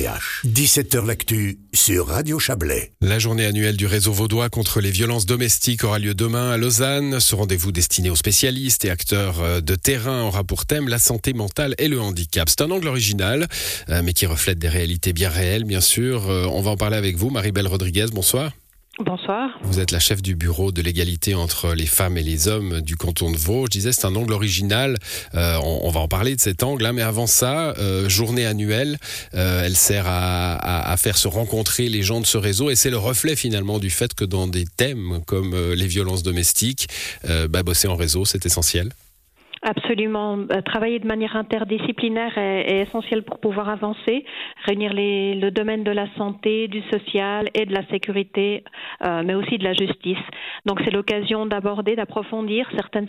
17h L'actu sur Radio Chablais. La journée annuelle du réseau vaudois contre les violences domestiques aura lieu demain à Lausanne. Ce rendez-vous destiné aux spécialistes et acteurs euh, de terrain aura pour thème la santé mentale et le handicap. C'est un angle original, euh, mais qui reflète des réalités bien réelles, bien sûr. Euh, on va en parler avec vous, Marie-Belle Rodriguez. Bonsoir. Bonsoir. Vous êtes la chef du bureau de l'égalité entre les femmes et les hommes du canton de Vaud. Je disais, c'est un angle original. Euh, on, va en parler de cet angle, hein, mais avant ça, euh, journée annuelle, euh, elle sert à, faire se rencontrer les gens de ce réseau et c'est le reflet finalement du fait que dans des thèmes comme les violences domestiques, bah, bosser en réseau, c'est essentiel. Absolument. Euh, travailler de manière interdisciplinaire est, essentiel pour pouvoir avancer, réunir le domaine de la santé, du social et de la sécurité, euh, mais aussi de la justice. Donc c'est l'occasion d'aborder, d'approfondir certaines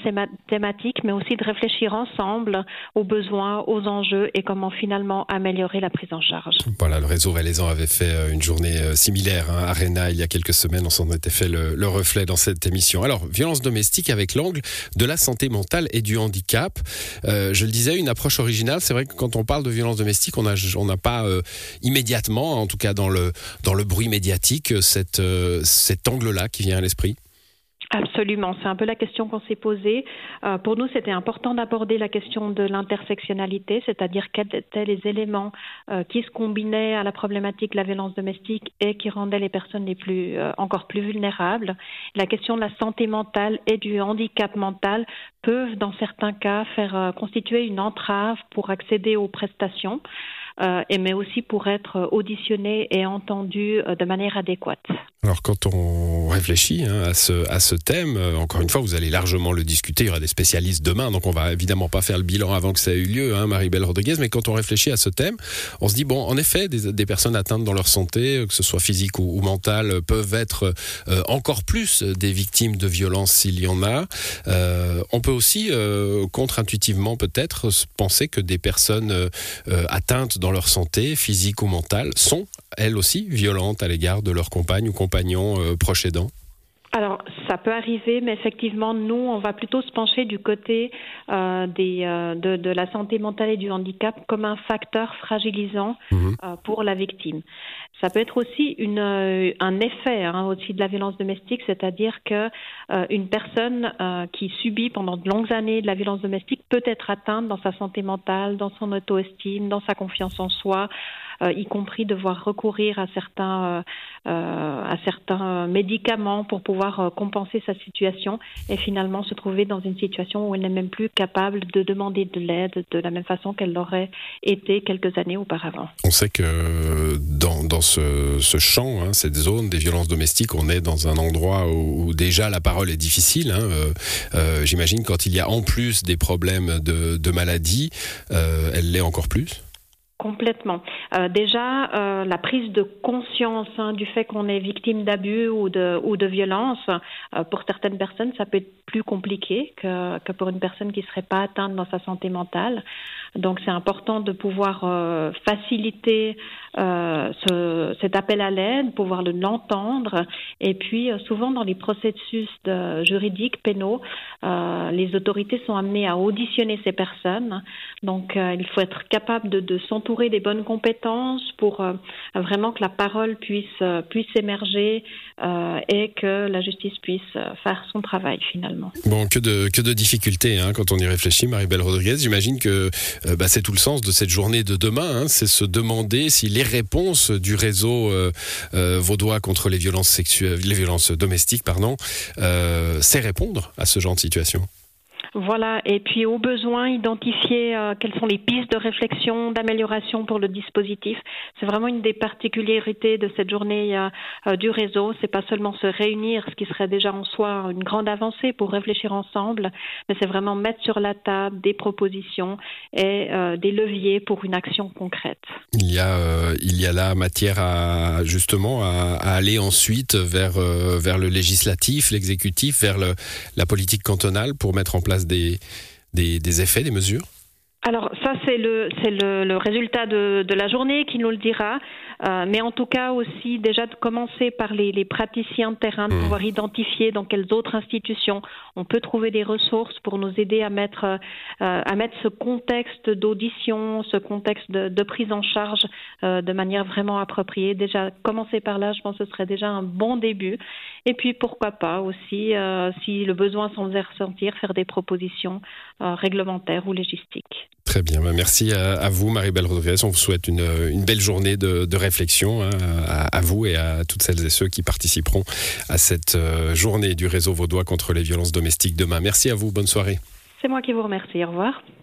thématiques, mais aussi de réfléchir ensemble aux besoins, aux enjeux et comment finalement améliorer la prise en charge. Voilà, le réseau Valaisan avait fait euh, une journée similaire à hein, Arena il y a quelques semaines. On s'en était fait le reflet dans cette émission. Alors, violence domestique avec l'angle de la santé mentale et du handicap Euh, je le disais, une approche originale. C'est vrai que quand on parle de violence domestique, on n'a pas euh, immédiatement, en tout cas dans le, bruit médiatique, euh, cet angle-là qui vient à l'esprit. Absolument, c'est un peu la question qu'on s'est posée. Euh, pour nous, c'était important d'aborder la question de l'intersectionnalité, c'est-à-dire quels étaient les éléments euh, qui se combinaient à la problématique de la violence domestique et qui rendaient les personnes les plus euh, encore plus vulnérables. La question de la santé mentale et du handicap mental peuvent, dans certains cas, faire constituer une entrave pour accéder aux prestations. Et mais aussi pour être auditionné et entendu de manière adéquate. Alors quand on réfléchit hein, à, ce, thème, euh, encore une fois, vous allez largement le discuter, il y aura des spécialistes demain, donc on va évidemment pas faire le bilan avant que ça ait eu lieu, hein, Marie-Belle Rodriguez, mais quand on réfléchit à ce thème, on se dit, bon, en effet, des, personnes atteintes dans leur santé, euh, que ce soit physique ou, ou mentale, peuvent être euh, encore plus des victimes de violences s'il y en a. Euh, on peut aussi, euh, contre-intuitivement peut-être, penser que des personnes atteintes dans leur santé, physique ou mentale, sont elles aussi violentes à l'égard de leur compagne ou compagnon euh, proche aidant alors, ça peut arriver, mais effectivement, nous, on va plutôt se pencher du côté euh, des, euh, de, de, la santé mentale et du handicap comme un facteur fragilisant mhm. euh, pour la victime. Ça peut être aussi une, euh, un effet hein, aussi de la violence domestique, c'est-à-dire que euh, une personne qui subit pendant de longues années de la violence domestique peut être atteinte dans sa santé mentale, dans son auto-estime, dans sa confiance en soi, y compris devoir recourir à certains, à certains médicaments pour pouvoir euh, compenser sa situation et finalement se trouver dans une situation où elle n'est même plus capable de demander de l'aide de la même façon qu'elle l'aurait été quelques années auparavant. On sait que dans, dans ce, ce, champ, hein, cette zone des violences domestiques, on est dans un endroit où, déjà la parole est difficile. Hein, euh, euh, J'imagine quand il y a en plus des problèmes de, de maladie, euh, elle l'est encore plus Complètement. Euh, déjà, euh, la prise de conscience hein, du fait qu'on est victime d'abus ou de, ou de violence, euh, pour certaines personnes, ça peut être plus compliqué que, que pour une personne qui ne serait pas atteinte dans sa santé mentale. Donc, c'est important de pouvoir euh, faciliter euh, ce, cet appel à l'aide, pouvoir l'entendre. Et puis, souvent, dans les processus juridiques, pénaux, les autorités sont amenées à auditionner ces personnes. Donc, il faut être capable de, s'entourer des bonnes compétences pour euh, vraiment que la parole puisse, euh, puisse émerger euh, et que la justice puisse faire son travail finalement. Bon, que de, que de difficultés hein, quand on y réfléchit, Marie-Belle Rodriguez. J'imagine que bah, c'est tout le sens de cette journée de demain, hein, c'est se demander si les réponses du réseau vaudois contre les violences sexuelles, les violences domestiques, pardon, c'est répondre à ce genre de situation. Voilà, et puis au besoin, identifier euh, quelles sont les pistes de réflexion, d'amélioration pour le dispositif. C'est vraiment une des particularités de cette journée euh, euh, du réseau. C'est pas seulement se réunir, ce qui serait déjà en soi une grande avancée pour réfléchir ensemble, mais c'est vraiment mettre sur la table des propositions et des leviers pour une action concrète. Il y a, il y a là matière à justement aller ensuite vers vers le législatif, l'exécutif, vers la politique cantonale pour mettre en place des, effets, des mesures? Alors ça c'est le résultat de, la journée qui nous le dira. Mais en tout cas aussi déjà de commencer par les, les praticiens de terrain, de mmh. pouvoir identifier dans quelles autres institutions on peut trouver des ressources pour nous aider à mettre, à mettre ce contexte d'audition, ce contexte de, de, prise en charge de manière vraiment appropriée. Déjà, commencer par là, je pense que ce serait déjà un bon début. Et puis, pourquoi pas aussi, si le besoin s'en faisait ressentir, faire des propositions réglementaires ou légistiques. Très bien, bah, merci à, vous Marie-Belle Rodriguez. On vous souhaite une, une belle journée de, réflexion hein, à, à, vous et à toutes celles et ceux qui participeront à cette euh, journée du réseau vaudois contre les violences domestiques demain. Merci à vous, bonne soirée. C'est moi qui vous remercie, au revoir.